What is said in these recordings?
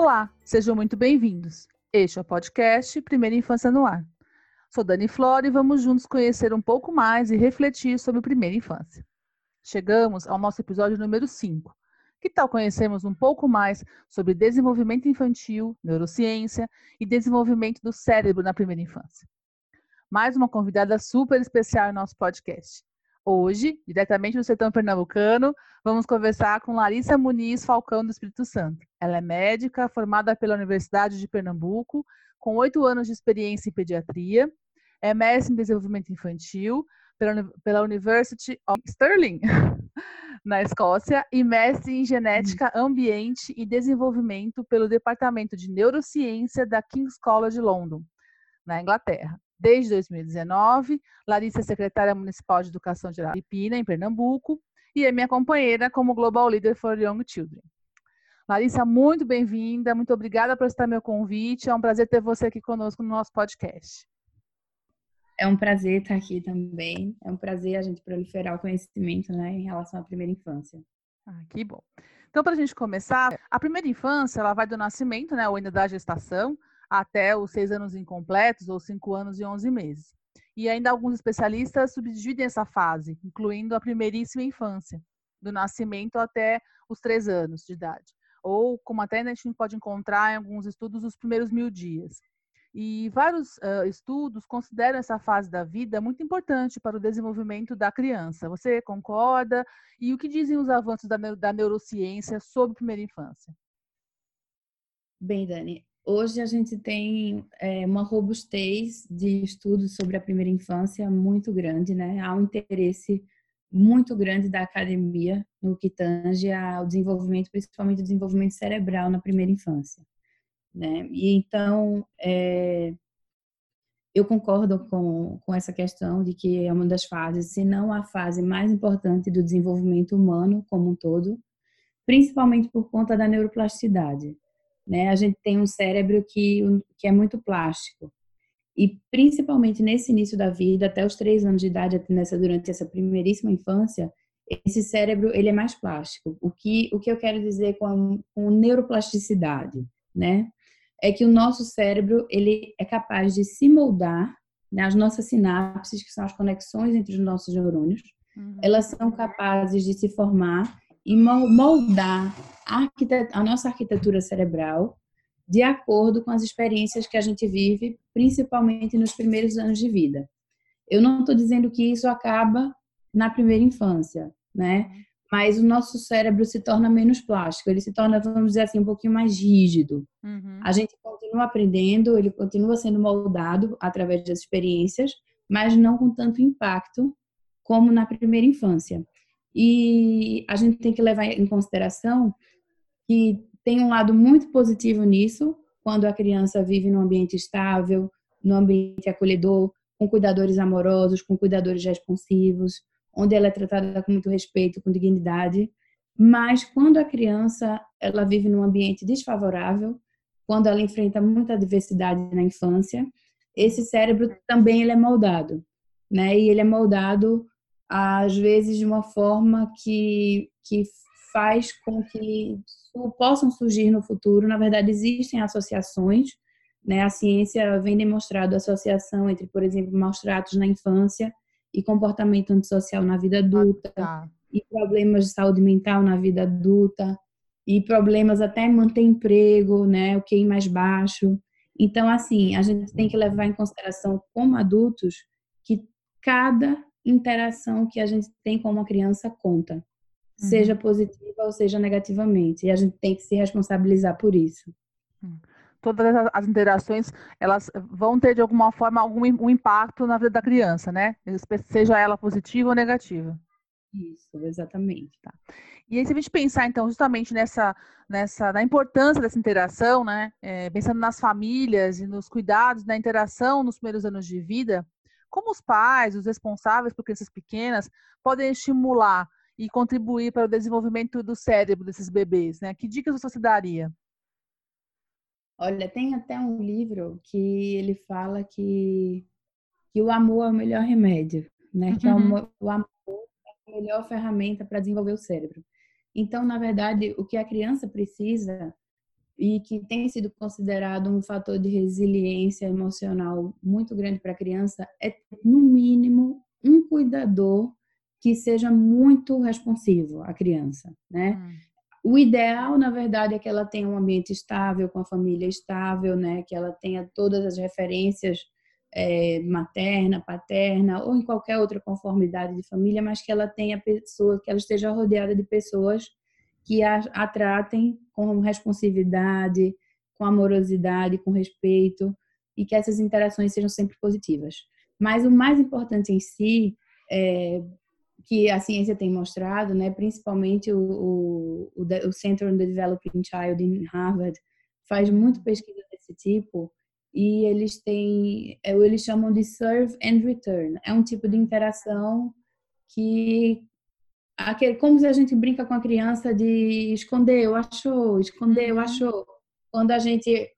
Olá, sejam muito bem-vindos. Este é o podcast Primeira Infância no Ar. Sou Dani Flora e vamos juntos conhecer um pouco mais e refletir sobre primeira infância. Chegamos ao nosso episódio número 5. Que tal conhecermos um pouco mais sobre desenvolvimento infantil, neurociência e desenvolvimento do cérebro na primeira infância? Mais uma convidada super especial em nosso podcast. Hoje, diretamente do sertão pernambucano, vamos conversar com Larissa Muniz Falcão do Espírito Santo. Ela é médica, formada pela Universidade de Pernambuco, com oito anos de experiência em pediatria, é mestre em desenvolvimento infantil pela, pela University of Stirling, na Escócia, e mestre em genética, ambiente e desenvolvimento pelo Departamento de Neurociência da King's College London, na Inglaterra. Desde 2019, Larissa é secretária municipal de Educação de Arapina, em Pernambuco, e é minha companheira como Global Leader for Young Children. Larissa, muito bem-vinda, muito obrigada por aceitar meu convite. É um prazer ter você aqui conosco no nosso podcast. É um prazer estar aqui também. É um prazer a gente proliferar o conhecimento né, em relação à primeira infância. Ah, que bom. Então, para a gente começar, a primeira infância ela vai do nascimento, né, ou ainda da gestação, até os seis anos incompletos ou cinco anos e onze meses. E ainda alguns especialistas subdividem essa fase, incluindo a primeiríssima infância, do nascimento até os três anos de idade. Ou, como até a gente pode encontrar em alguns estudos, os primeiros mil dias. E vários uh, estudos consideram essa fase da vida muito importante para o desenvolvimento da criança. Você concorda? E o que dizem os avanços da, da neurociência sobre primeira infância? Bem, Dani, Hoje a gente tem é, uma robustez de estudos sobre a primeira infância muito grande, né? Há um interesse muito grande da academia no que tange ao desenvolvimento, principalmente o desenvolvimento cerebral na primeira infância, né? E então, é, eu concordo com, com essa questão de que é uma das fases, se não a fase mais importante do desenvolvimento humano como um todo, principalmente por conta da neuroplasticidade né? A gente tem um cérebro que, que é muito plástico. E principalmente nesse início da vida, até os três anos de idade, nessa, durante essa primeiríssima infância, esse cérebro ele é mais plástico. O que, o que eu quero dizer com, com neuroplasticidade, né? É que o nosso cérebro ele é capaz de se moldar, né? as nossas sinapses, que são as conexões entre os nossos neurônios, uhum. elas são capazes de se formar e moldar a, a nossa arquitetura cerebral de acordo com as experiências que a gente vive, principalmente nos primeiros anos de vida. Eu não estou dizendo que isso acaba na primeira infância, né? Mas o nosso cérebro se torna menos plástico, ele se torna, vamos dizer assim, um pouquinho mais rígido. Uhum. A gente continua aprendendo, ele continua sendo moldado através das experiências, mas não com tanto impacto como na primeira infância. E a gente tem que levar em consideração que tem um lado muito positivo nisso, quando a criança vive num ambiente estável, num ambiente acolhedor, com cuidadores amorosos, com cuidadores responsivos, onde ela é tratada com muito respeito, com dignidade. Mas quando a criança ela vive num ambiente desfavorável, quando ela enfrenta muita adversidade na infância, esse cérebro também ele é moldado, né? E ele é moldado às vezes de uma forma que, que faz com que possam surgir no futuro. Na verdade, existem associações, né? A ciência vem demonstrado associação entre, por exemplo, maus tratos na infância e comportamento antissocial na vida adulta, ah, e problemas de saúde mental na vida adulta, e problemas até manter emprego, né? O QI mais baixo. Então, assim, a gente tem que levar em consideração, como adultos, que cada interação que a gente tem com uma criança conta, uhum. seja positiva ou seja negativamente, e a gente tem que se responsabilizar por isso. Hum. Todas as interações, elas vão ter de alguma forma algum um impacto na vida da criança, né? Seja ela positiva ou negativa. Isso, exatamente. Tá. E aí, se a gente pensar, então, justamente nessa, nessa, na importância dessa interação, né? É, pensando nas famílias e nos cuidados da interação nos primeiros anos de vida, como os pais, os responsáveis por crianças pequenas, podem estimular e contribuir para o desenvolvimento do cérebro desses bebês? Né? Que dicas você daria? Olha, tem até um livro que ele fala que, que o amor é o melhor remédio, né? Uhum. Que é o, o amor é a melhor ferramenta para desenvolver o cérebro. Então, na verdade, o que a criança precisa e que tem sido considerado um fator de resiliência emocional muito grande para a criança é, no mínimo, um cuidador que seja muito responsivo à criança, né? Hum. O ideal, na verdade, é que ela tenha um ambiente estável, com a família estável, né? Que ela tenha todas as referências é, materna, paterna ou em qualquer outra conformidade de família, mas que ela tenha pessoas, que ela esteja rodeada de pessoas que a, a tratem com responsividade, com amorosidade, com respeito e que essas interações sejam sempre positivas. Mas o mais importante em si, é, que a ciência tem mostrado, né, principalmente o, o, o Center on the Developing Child em Harvard faz muito pesquisa desse tipo e eles têm, é, eles chamam de serve and return. É um tipo de interação que aquele, como a gente brinca com a criança de esconder, eu acho, esconder, eu uhum. acho. Quando a gente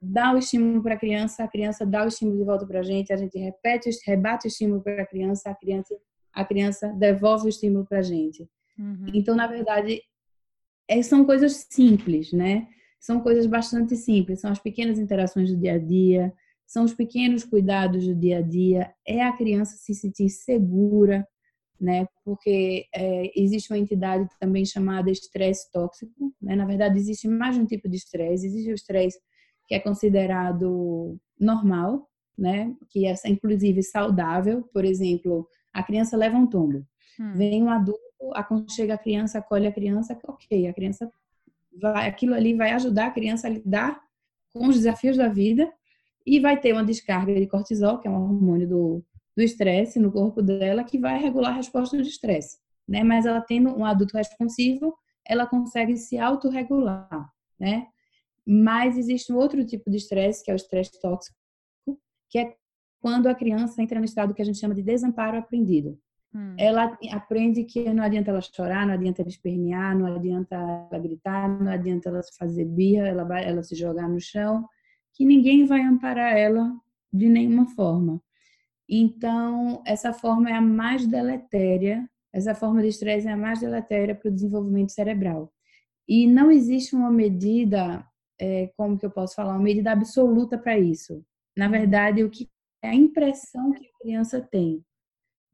dá o estímulo para a criança, a criança dá o estímulo de volta para a gente, a gente repete, rebate o estímulo para a criança, a criança, a criança devolve o estímulo para a gente. Uhum. Então, na verdade, é, são coisas simples, né? São coisas bastante simples, são as pequenas interações do dia a dia, são os pequenos cuidados do dia a dia, é a criança se sentir segura, né? Porque é, existe uma entidade também chamada estresse tóxico, né? Na verdade, existe mais de um tipo de estresse. Existe o estresse que é considerado normal, né? Que é inclusive saudável. Por exemplo, a criança leva um tombo, hum. vem um adulto, aconchega a criança, acolhe a criança, ok, a criança vai, aquilo ali vai ajudar a criança a lidar com os desafios da vida e vai ter uma descarga de cortisol, que é um hormônio do do estresse no corpo dela que vai regular a resposta de estresse, né? Mas ela tendo um adulto responsivo, ela consegue se autorregular, né? Mas existe um outro tipo de estresse, que é o estresse tóxico, que é quando a criança entra no estado que a gente chama de desamparo aprendido. Hum. Ela aprende que não adianta ela chorar, não adianta ela espernear, não adianta ela gritar, não adianta ela fazer birra, ela, ela se jogar no chão, que ninguém vai amparar ela de nenhuma forma. Então, essa forma é a mais deletéria, essa forma de estresse é a mais deletéria para o desenvolvimento cerebral. E não existe uma medida, é, como que eu posso falar, uma medida absoluta para isso. Na uhum. verdade, o que é a impressão que a criança tem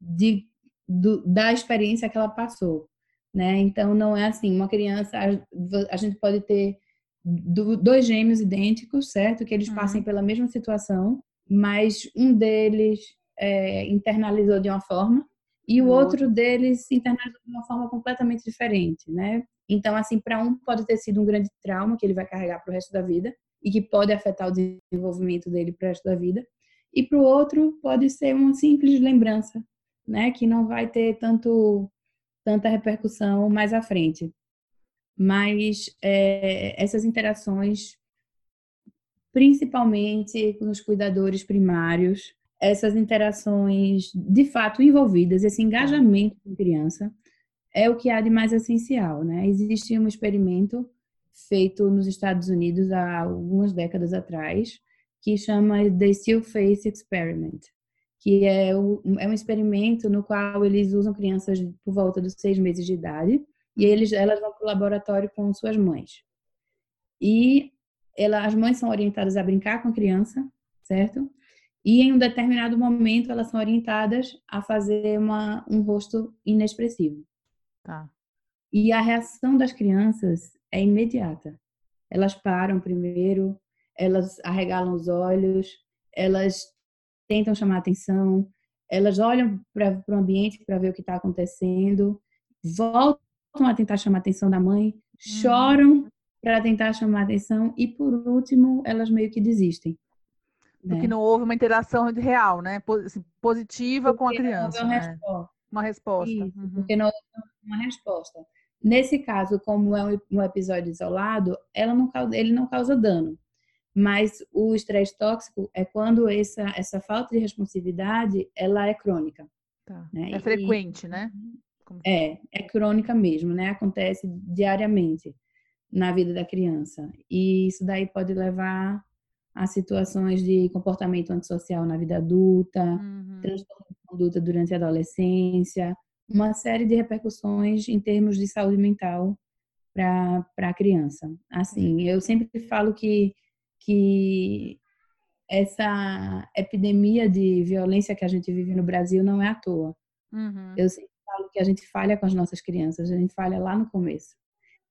de, do, da experiência que ela passou. Né? Então, não é assim, uma criança, a, a gente pode ter dois gêmeos idênticos, certo? Que eles uhum. passem pela mesma situação, mas um deles é, internalizou de uma forma e o outro deles internalizou de uma forma completamente diferente, né? Então, assim, para um pode ter sido um grande trauma que ele vai carregar para o resto da vida e que pode afetar o desenvolvimento dele para o resto da vida. E para o outro pode ser uma simples lembrança, né? Que não vai ter tanto tanta repercussão mais à frente. Mas é, essas interações, principalmente com os cuidadores primários, essas interações de fato envolvidas, esse engajamento com a criança, é o que há de mais essencial, né? Existe um experimento feito nos Estados Unidos há algumas décadas atrás, que chama The Still Face Experiment, que é, o, é um experimento no qual eles usam crianças por volta dos seis meses de idade e eles, elas vão para o laboratório com suas mães. E ela, as mães são orientadas a brincar com a criança, certo? E em um determinado momento elas são orientadas a fazer uma, um rosto inexpressivo. Tá. E a reação das crianças é imediata. Elas param primeiro, elas arregalam os olhos, elas tentam chamar atenção, elas olham para o ambiente para ver o que está acontecendo, voltam a tentar chamar a atenção da mãe, uhum. choram para tentar chamar a atenção e, por último, elas meio que desistem. Porque é. não houve uma interação real, né? Assim, positiva porque com a criança. Não houve uma né? resposta. Uma resposta. Isso, uhum. Porque não houve uma resposta. Nesse caso, como é um episódio isolado, ela não causa, ele não causa dano. Mas o estresse tóxico é quando essa, essa falta de responsividade ela é crônica. Tá. Né? É frequente, e, né? Como... É, é crônica mesmo, né? Acontece diariamente na vida da criança. E isso daí pode levar a situações de comportamento antissocial na vida adulta, uhum. transtorno de conduta durante a adolescência, uma série de repercussões em termos de saúde mental para a criança. Assim, eu sempre falo que, que essa epidemia de violência que a gente vive no Brasil não é à toa. Uhum. Eu sempre falo que a gente falha com as nossas crianças, a gente falha lá no começo.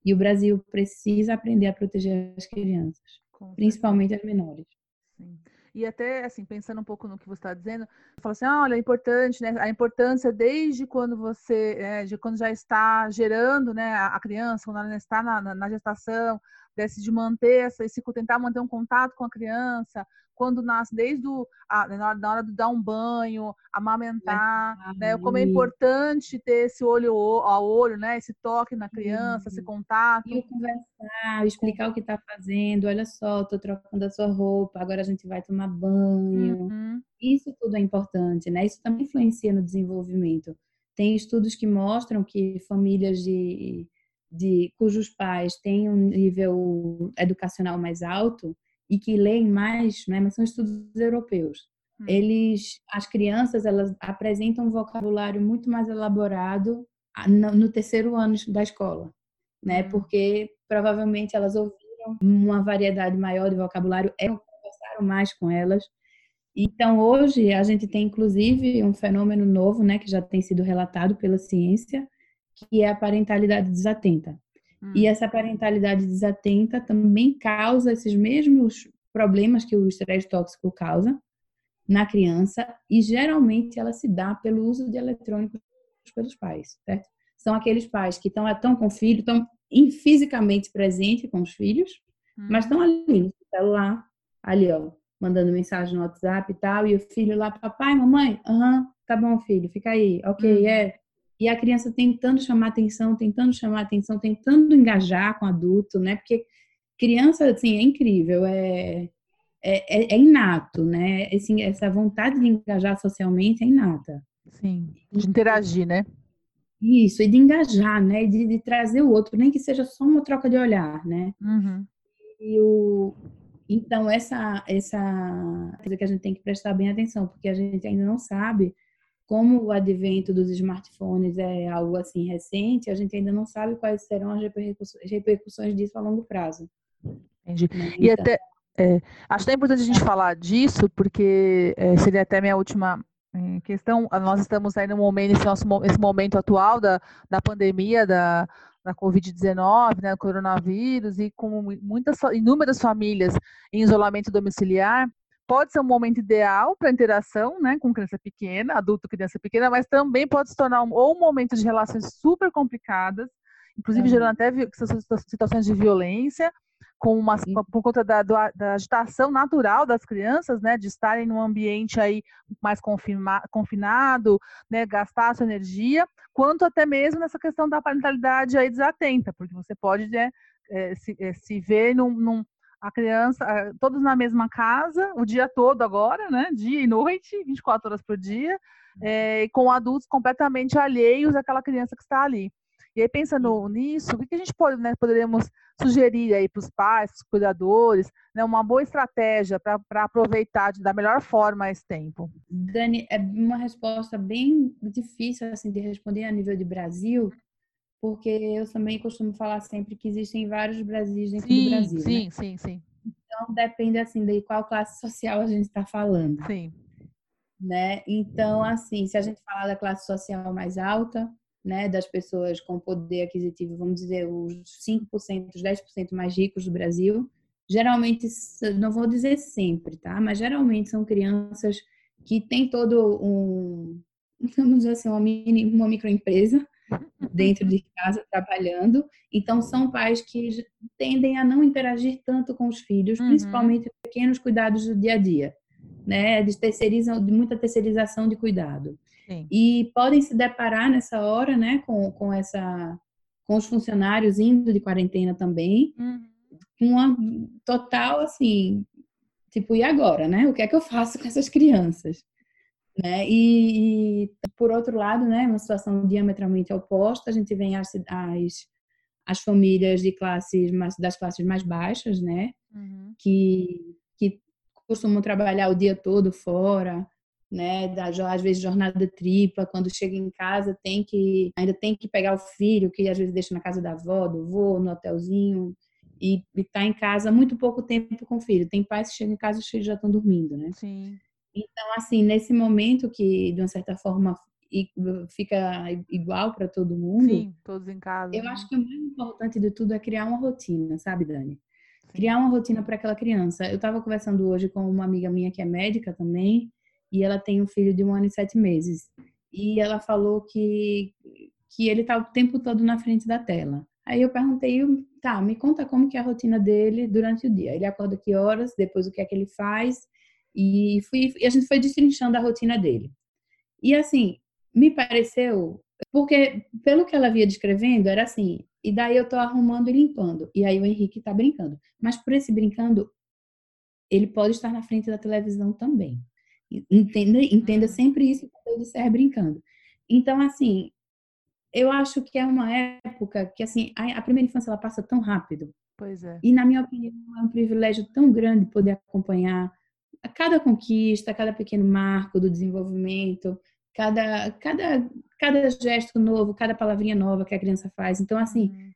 E o Brasil precisa aprender a proteger as crianças, principalmente as menores. Sim. E até, assim, pensando um pouco no que você está dizendo, fala assim, ah, olha, é importante, né? A importância desde quando você, é, de quando já está gerando, né, a criança, quando ela está na, na, na gestação, desse de manter essa, esse, tentar manter um contato com a criança, quando nasce, desde o, a, na, hora, na hora de dar um banho, amamentar, é, né? Como é importante ter esse olho ao olho, né? Esse toque na criança, esse contato. E conversar, explicar o que está fazendo. Olha só, estou trocando a sua roupa, agora a gente vai tomar banho. Uhum. Isso tudo é importante, né? Isso também influencia no desenvolvimento. Tem estudos que mostram que famílias de, de cujos pais têm um nível educacional mais alto e que leem mais, né, mas são estudos europeus. Hum. Eles, as crianças, elas apresentam um vocabulário muito mais elaborado no, terceiro ano da escola, né? Hum. Porque provavelmente elas ouviram uma variedade maior de vocabulário, eram conversaram mais com elas. Então hoje a gente tem inclusive um fenômeno novo, né, que já tem sido relatado pela ciência, que é a parentalidade desatenta. E hum. essa parentalidade desatenta também causa esses mesmos problemas que o estresse tóxico causa na criança e geralmente ela se dá pelo uso de eletrônicos pelos pais, certo? São aqueles pais que estão tão com o filho, estão fisicamente presentes com os filhos, hum. mas estão ali no celular, ali ó, mandando mensagem no WhatsApp e tal, e o filho lá, papai, mamãe, aham, tá bom filho, fica aí, ok, hum. é, e a criança tentando chamar atenção, tentando chamar atenção, tentando engajar com o adulto, né? Porque criança, assim, é incrível, é, é, é, é inato, né? Assim, essa vontade de engajar socialmente é inata. Sim, de interagir, né? Isso, e de engajar, né? De, de trazer o outro, nem que seja só uma troca de olhar, né? Uhum. E o, então, essa, essa coisa que a gente tem que prestar bem atenção, porque a gente ainda não sabe como o advento dos smartphones é algo assim recente, a gente ainda não sabe quais serão as repercussões disso a longo prazo. Entendi. Né? E então. até é, acho até importante a gente falar disso, porque é, seria até minha última é, questão. Nós estamos aí no momento, nesse nosso esse momento atual da, da pandemia da, da Covid-19, né, do coronavírus, e com muitas, inúmeras famílias em isolamento domiciliar, pode ser um momento ideal para interação, né, com criança pequena, adulto, criança pequena, mas também pode se tornar um, ou um momento de relações super complicadas, inclusive gerando até situações de violência, com uma, por conta da, da, agitação natural das crianças, né, de estarem num ambiente aí mais confirma, confinado, né, gastar sua energia, quanto até mesmo nessa questão da parentalidade aí desatenta, porque você pode né, é, se, é, se ver num, num a criança, todos na mesma casa, o dia todo agora, né? Dia e noite, 24 horas por dia, é, com adultos completamente alheios àquela criança que está ali. E aí, pensando nisso, o que a gente pode, né, poderíamos sugerir aí para os pais, para os cuidadores, né, uma boa estratégia para aproveitar de, da melhor forma esse tempo? Dani, é uma resposta bem difícil assim de responder a nível de Brasil, porque eu também costumo falar sempre que existem vários Brasis dentro sim, do Brasil. Sim, né? sim, sim. Então depende assim de qual classe social a gente está falando. Sim. Né? Então, assim, se a gente falar da classe social mais alta, né, das pessoas com poder aquisitivo, vamos dizer, os 5%, os 10% mais ricos do Brasil, geralmente, não vou dizer sempre, tá? Mas geralmente são crianças que têm todo um, vamos dizer assim, uma, mini, uma microempresa, dentro de casa trabalhando. Então, são pais que tendem a não interagir tanto com os filhos, uhum. principalmente pequenos cuidados do dia a dia, né? Eles terceirizam, de muita terceirização de cuidado. Sim. E podem se deparar nessa hora, né, com, com essa com os funcionários indo de quarentena também, uhum. uma total assim, tipo, e agora, né? O que é que eu faço com essas crianças? Né? E, e, por outro lado, né, uma situação diametralmente oposta, a gente vem as, as, as famílias de classes mais, das classes mais baixas, né, uhum. que, que costumam trabalhar o dia todo fora, né? Da, às vezes jornada tripla, quando chega em casa tem que ainda tem que pegar o filho que às vezes deixa na casa da avó, do avô, no hotelzinho e está em casa muito pouco tempo com o filho. Tem pais que chegam em casa e os filhos já estão dormindo, né? Sim. Então, assim, nesse momento que, de uma certa forma, fica igual para todo mundo. Sim, todos em casa. Eu né? acho que o mais importante de tudo é criar uma rotina, sabe, Dani? Criar uma rotina para aquela criança. Eu estava conversando hoje com uma amiga minha que é médica também, e ela tem um filho de um ano e sete meses. E ela falou que, que ele está o tempo todo na frente da tela. Aí eu perguntei, tá, me conta como que é a rotina dele durante o dia. Ele acorda que horas, depois o que é que ele faz, e, fui, e a gente foi destrinchando a rotina dele. E assim, me pareceu, porque pelo que ela via descrevendo, era assim, e daí eu tô arrumando e limpando, e aí o Henrique tá brincando. Mas por esse brincando, ele pode estar na frente da televisão também. Entenda, entenda uhum. sempre isso quando eu disser brincando. Então, assim, eu acho que é uma época que, assim, a, a primeira infância ela passa tão rápido. Pois é. E, na minha opinião, é um privilégio tão grande poder acompanhar a cada conquista, cada pequeno marco do desenvolvimento, cada, cada, cada gesto novo, cada palavrinha nova que a criança faz. Então, assim, uhum.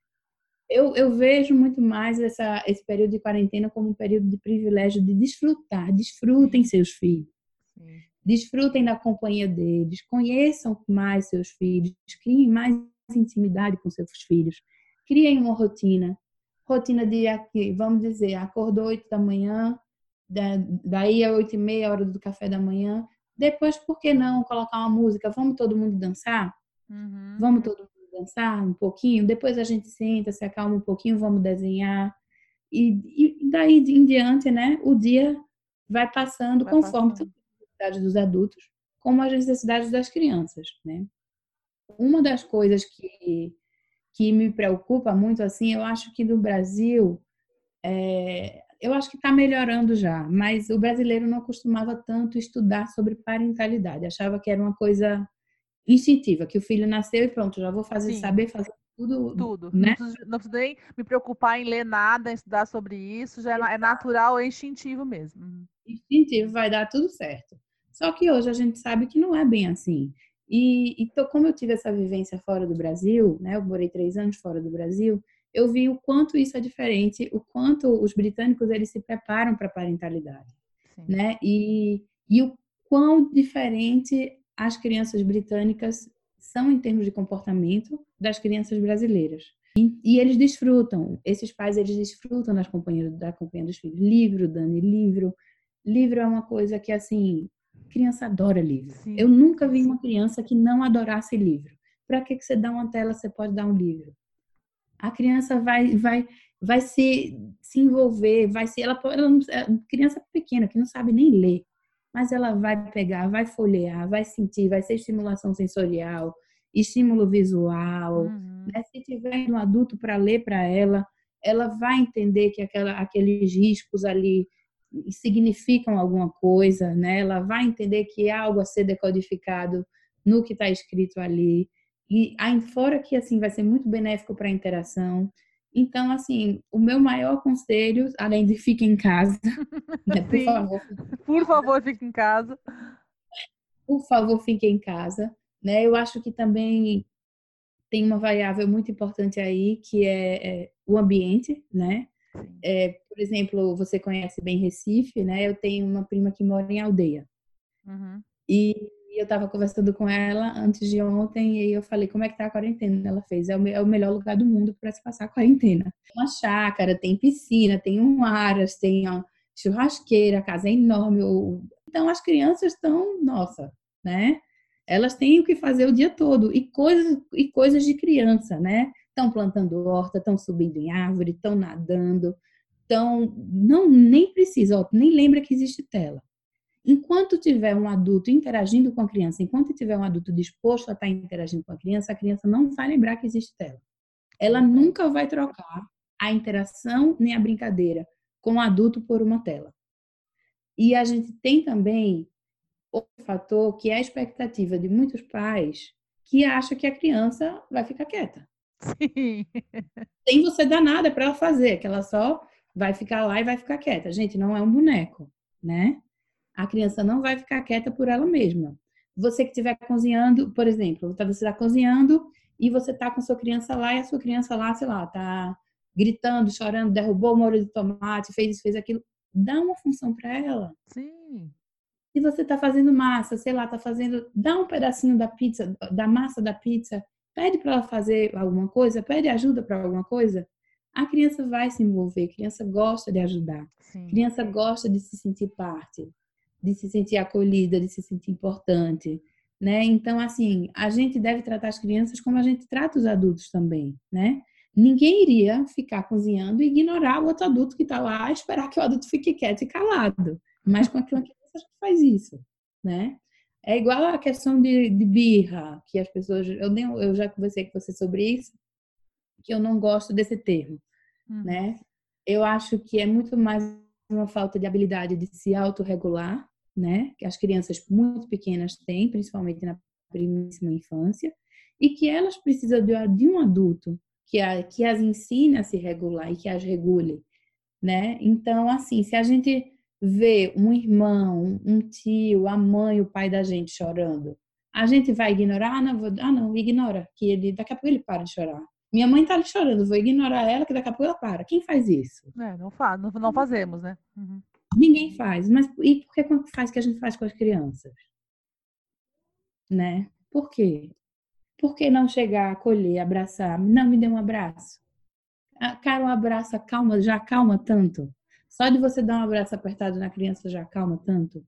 eu, eu vejo muito mais essa, esse período de quarentena como um período de privilégio de desfrutar. Desfrutem seus filhos. Desfrutem da companhia deles, conheçam mais seus filhos, criem mais intimidade com seus filhos, criem uma rotina. Rotina de, vamos dizer, acordou oito da manhã, daí a oito e meia, hora do café da manhã, depois, por que não colocar uma música? Vamos todo mundo dançar? Uhum. Vamos todo mundo dançar um pouquinho? Depois a gente senta, se acalma um pouquinho, vamos desenhar. E, e daí em diante, né? O dia vai passando vai conforme passando. as necessidades dos adultos, como as necessidades das crianças, né? Uma das coisas que, que me preocupa muito, assim, eu acho que no Brasil é, eu acho que está melhorando já, mas o brasileiro não costumava tanto estudar sobre parentalidade, achava que era uma coisa instintiva, que o filho nasceu e pronto, já vou fazer, Sim. saber fazer tudo. Tudo. Né? Não, preciso, não preciso nem me preocupar em ler nada, em estudar sobre isso, já é, é natural, é instintivo mesmo. Uhum. Instintivo, vai dar tudo certo. Só que hoje a gente sabe que não é bem assim. E, e como eu tive essa vivência fora do Brasil, né? Eu morei três anos fora do Brasil, eu vi o quanto isso é diferente, o quanto os britânicos eles se preparam para a parentalidade, Sim. né? E, e o quão diferente as crianças britânicas são em termos de comportamento das crianças brasileiras. E, e eles desfrutam, esses pais eles desfrutam das companhias, da companhia dos filhos. Livro, Dani, livro. Livro é uma coisa que assim, criança adora livro. Sim. Eu nunca vi uma criança que não adorasse livro. Para que, que você dá uma tela, você pode dar um livro? A criança vai vai vai se, se envolver, vai ser ela, ela é criança pequena que não sabe nem ler, mas ela vai pegar, vai folhear, vai sentir, vai ser estimulação sensorial, estímulo visual, uhum. né? Se tiver um adulto para ler para ela, ela vai entender que aquela, aqueles riscos ali significam alguma coisa, né? Ela vai entender que há algo a ser decodificado no que está escrito ali. E aí fora que assim vai ser muito benéfico para a interação. Então, assim, o meu maior conselho, além de fique em casa, né, por favor, por favor, fique em casa. Por favor, fique em casa, né? Eu acho que também tem uma variável muito importante aí que é, é o ambiente, né? É, por exemplo, você conhece bem Recife, né? Eu tenho uma prima que mora em aldeia. Uhum. E eu estava conversando com ela antes de ontem e eu falei como é que tá a quarentena. Ela fez, é o, é o melhor lugar do mundo para se passar a quarentena. Uma chácara, tem piscina, tem um aras, tem uma churrasqueira, a casa é enorme. Então as crianças estão, nossa, né? Elas têm o que fazer o dia todo e coisas e coisas de criança, né? Estão plantando horta, estão subindo em árvore, estão nadando, estão não nem precisa, ó, nem lembra que existe tela Enquanto tiver um adulto interagindo com a criança, enquanto tiver um adulto disposto a estar interagindo com a criança, a criança não vai lembrar que existe tela. Ela nunca vai trocar a interação nem a brincadeira com o adulto por uma tela. E a gente tem também outro fator que é a expectativa de muitos pais que acham que a criança vai ficar quieta. Sim. Sem você dar nada para ela fazer, que ela só vai ficar lá e vai ficar quieta. Gente, não é um boneco, né? A criança não vai ficar quieta por ela mesma. Você que estiver cozinhando, por exemplo, você está cozinhando e você está com sua criança lá e a sua criança lá, sei lá, está gritando, chorando, derrubou o molho de tomate, fez isso, fez aquilo. Dá uma função para ela. Sim. Se você está fazendo massa, sei lá, está fazendo, dá um pedacinho da pizza, da massa da pizza, pede para ela fazer alguma coisa, pede ajuda para alguma coisa. A criança vai se envolver, a criança gosta de ajudar, Sim. a criança gosta de se sentir parte de se sentir acolhida, de se sentir importante, né? Então, assim, a gente deve tratar as crianças como a gente trata os adultos também, né? Ninguém iria ficar cozinhando e ignorar o outro adulto que está lá, esperar que o adulto fique quieto e calado. Mas com aquela criança a gente faz isso, né? É igual a questão de, de birra, que as pessoas. Eu, nem, eu já conversei com você sobre isso, que eu não gosto desse termo, hum. né? Eu acho que é muito mais uma falta de habilidade de se autorregular, né? Que as crianças muito pequenas têm, principalmente na primíssima infância, e que elas precisam de um adulto que, a, que as ensine a se regular e que as regule, né? Então, assim, se a gente vê um irmão, um tio, a mãe, o pai da gente chorando, a gente vai ignorar? Ah, não, vou, ah, não ignora, que ele, daqui a pouco ele para de chorar. Minha mãe tá chorando, vou ignorar ela, que daqui a pouco ela para. Quem faz isso? É, não, faz, não, não fazemos, né? Uhum. Ninguém faz. Mas e por que faz que a gente faz com as crianças? Né? Por quê? Por que não chegar, acolher, abraçar? Não me dê um abraço. Cara, um abraço acalma, já acalma tanto. Só de você dar um abraço apertado na criança já acalma tanto.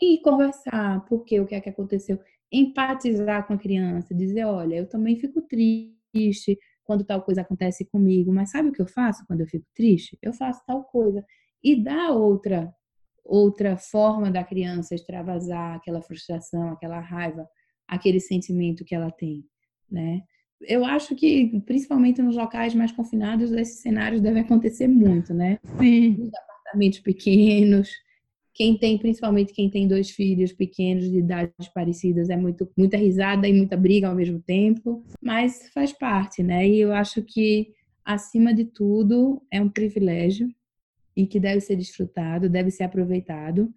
E conversar, por quê, o que é que aconteceu. Empatizar com a criança, dizer, olha, eu também fico triste, quando tal coisa acontece comigo, mas sabe o que eu faço quando eu fico triste? Eu faço tal coisa. E dá outra outra forma da criança extravasar aquela frustração, aquela raiva, aquele sentimento que ela tem, né? Eu acho que, principalmente nos locais mais confinados, esses cenários devem acontecer muito, né? Sim. Nos apartamentos pequenos, quem tem, principalmente quem tem dois filhos pequenos de idades parecidas, é muito, muita risada e muita briga ao mesmo tempo, mas faz parte, né? E eu acho que, acima de tudo, é um privilégio e que deve ser desfrutado, deve ser aproveitado.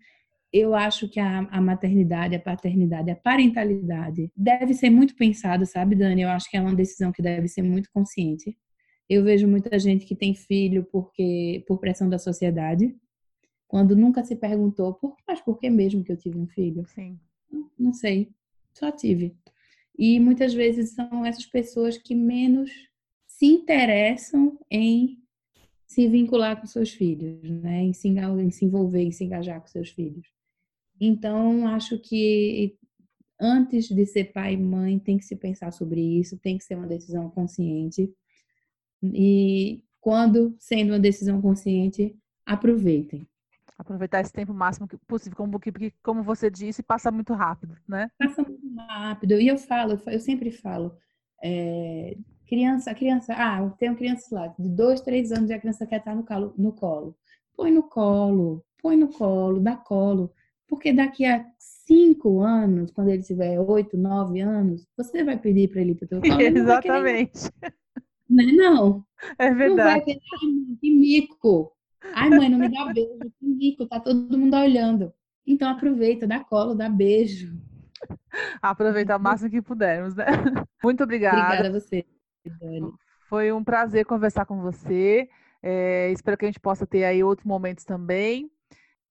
Eu acho que a, a maternidade, a paternidade, a parentalidade deve ser muito pensado, sabe, Dani? Eu acho que é uma decisão que deve ser muito consciente. Eu vejo muita gente que tem filho porque por pressão da sociedade, quando nunca se perguntou, por, mas por que mesmo que eu tive um filho? Sim. Não, não sei, só tive. E muitas vezes são essas pessoas que menos se interessam em se vincular com seus filhos, né? Em se, em se envolver, em se engajar com seus filhos. Então, acho que antes de ser pai e mãe, tem que se pensar sobre isso, tem que ser uma decisão consciente. E quando sendo uma decisão consciente, aproveitem aproveitar esse tempo máximo possível, como, porque, como você disse, passa muito rápido, né? Passa muito rápido. E eu falo, eu sempre falo, é, criança, a criança, ah, eu tenho criança lá de dois, três anos e a criança quer estar no colo, no colo. Põe no colo, põe no colo, dá colo. Porque daqui a cinco anos, quando ele tiver oito, nove anos, você vai pedir para ele ir para o teu colo. Exatamente. Não, é não. É verdade. Não vai querer, que mico. Ai, mãe, não me dá beijo, que rico, tá todo mundo olhando. Então aproveita, dá colo, dá beijo. Aproveita o máximo que pudermos, né? Muito obrigada. Obrigada a você. Foi um prazer conversar com você. É, espero que a gente possa ter aí outros momentos também.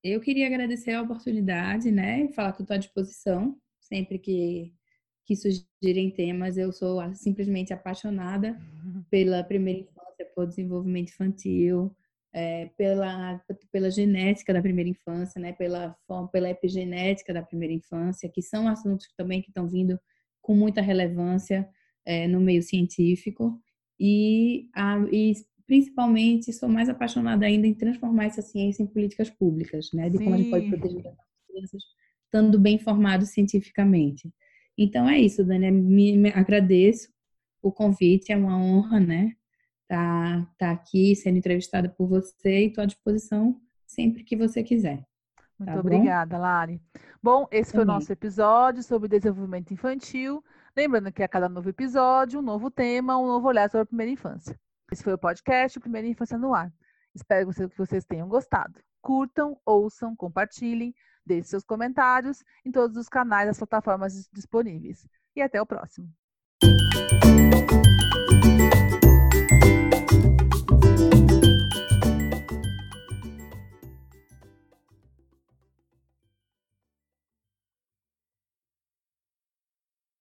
Eu queria agradecer a oportunidade, né? Falar que estou à disposição sempre que, que surgirem temas. Eu sou simplesmente apaixonada pela primeira infância, por desenvolvimento infantil, é, pela, pela genética da primeira infância, né, pela, pela epigenética da primeira infância, que são assuntos também que estão vindo com muita relevância é, no meio científico e, a, e principalmente sou mais apaixonada ainda em transformar essa ciência em políticas públicas, né, de Sim. como a gente pode proteger as crianças estando bem informados cientificamente. Então é isso, Dani, me, me agradeço o convite, é uma honra, né, tá, tá aqui sendo entrevistada por você e estou à disposição sempre que você quiser. Muito tá obrigada, Lari. Bom, esse foi o nosso episódio sobre desenvolvimento infantil. Lembrando que a cada novo episódio, um novo tema, um novo olhar sobre a primeira infância. Esse foi o podcast Primeira Infância no Ar. Espero que vocês tenham gostado. Curtam, ouçam, compartilhem. Deixe seus comentários em todos os canais das plataformas disponíveis. E até o próximo.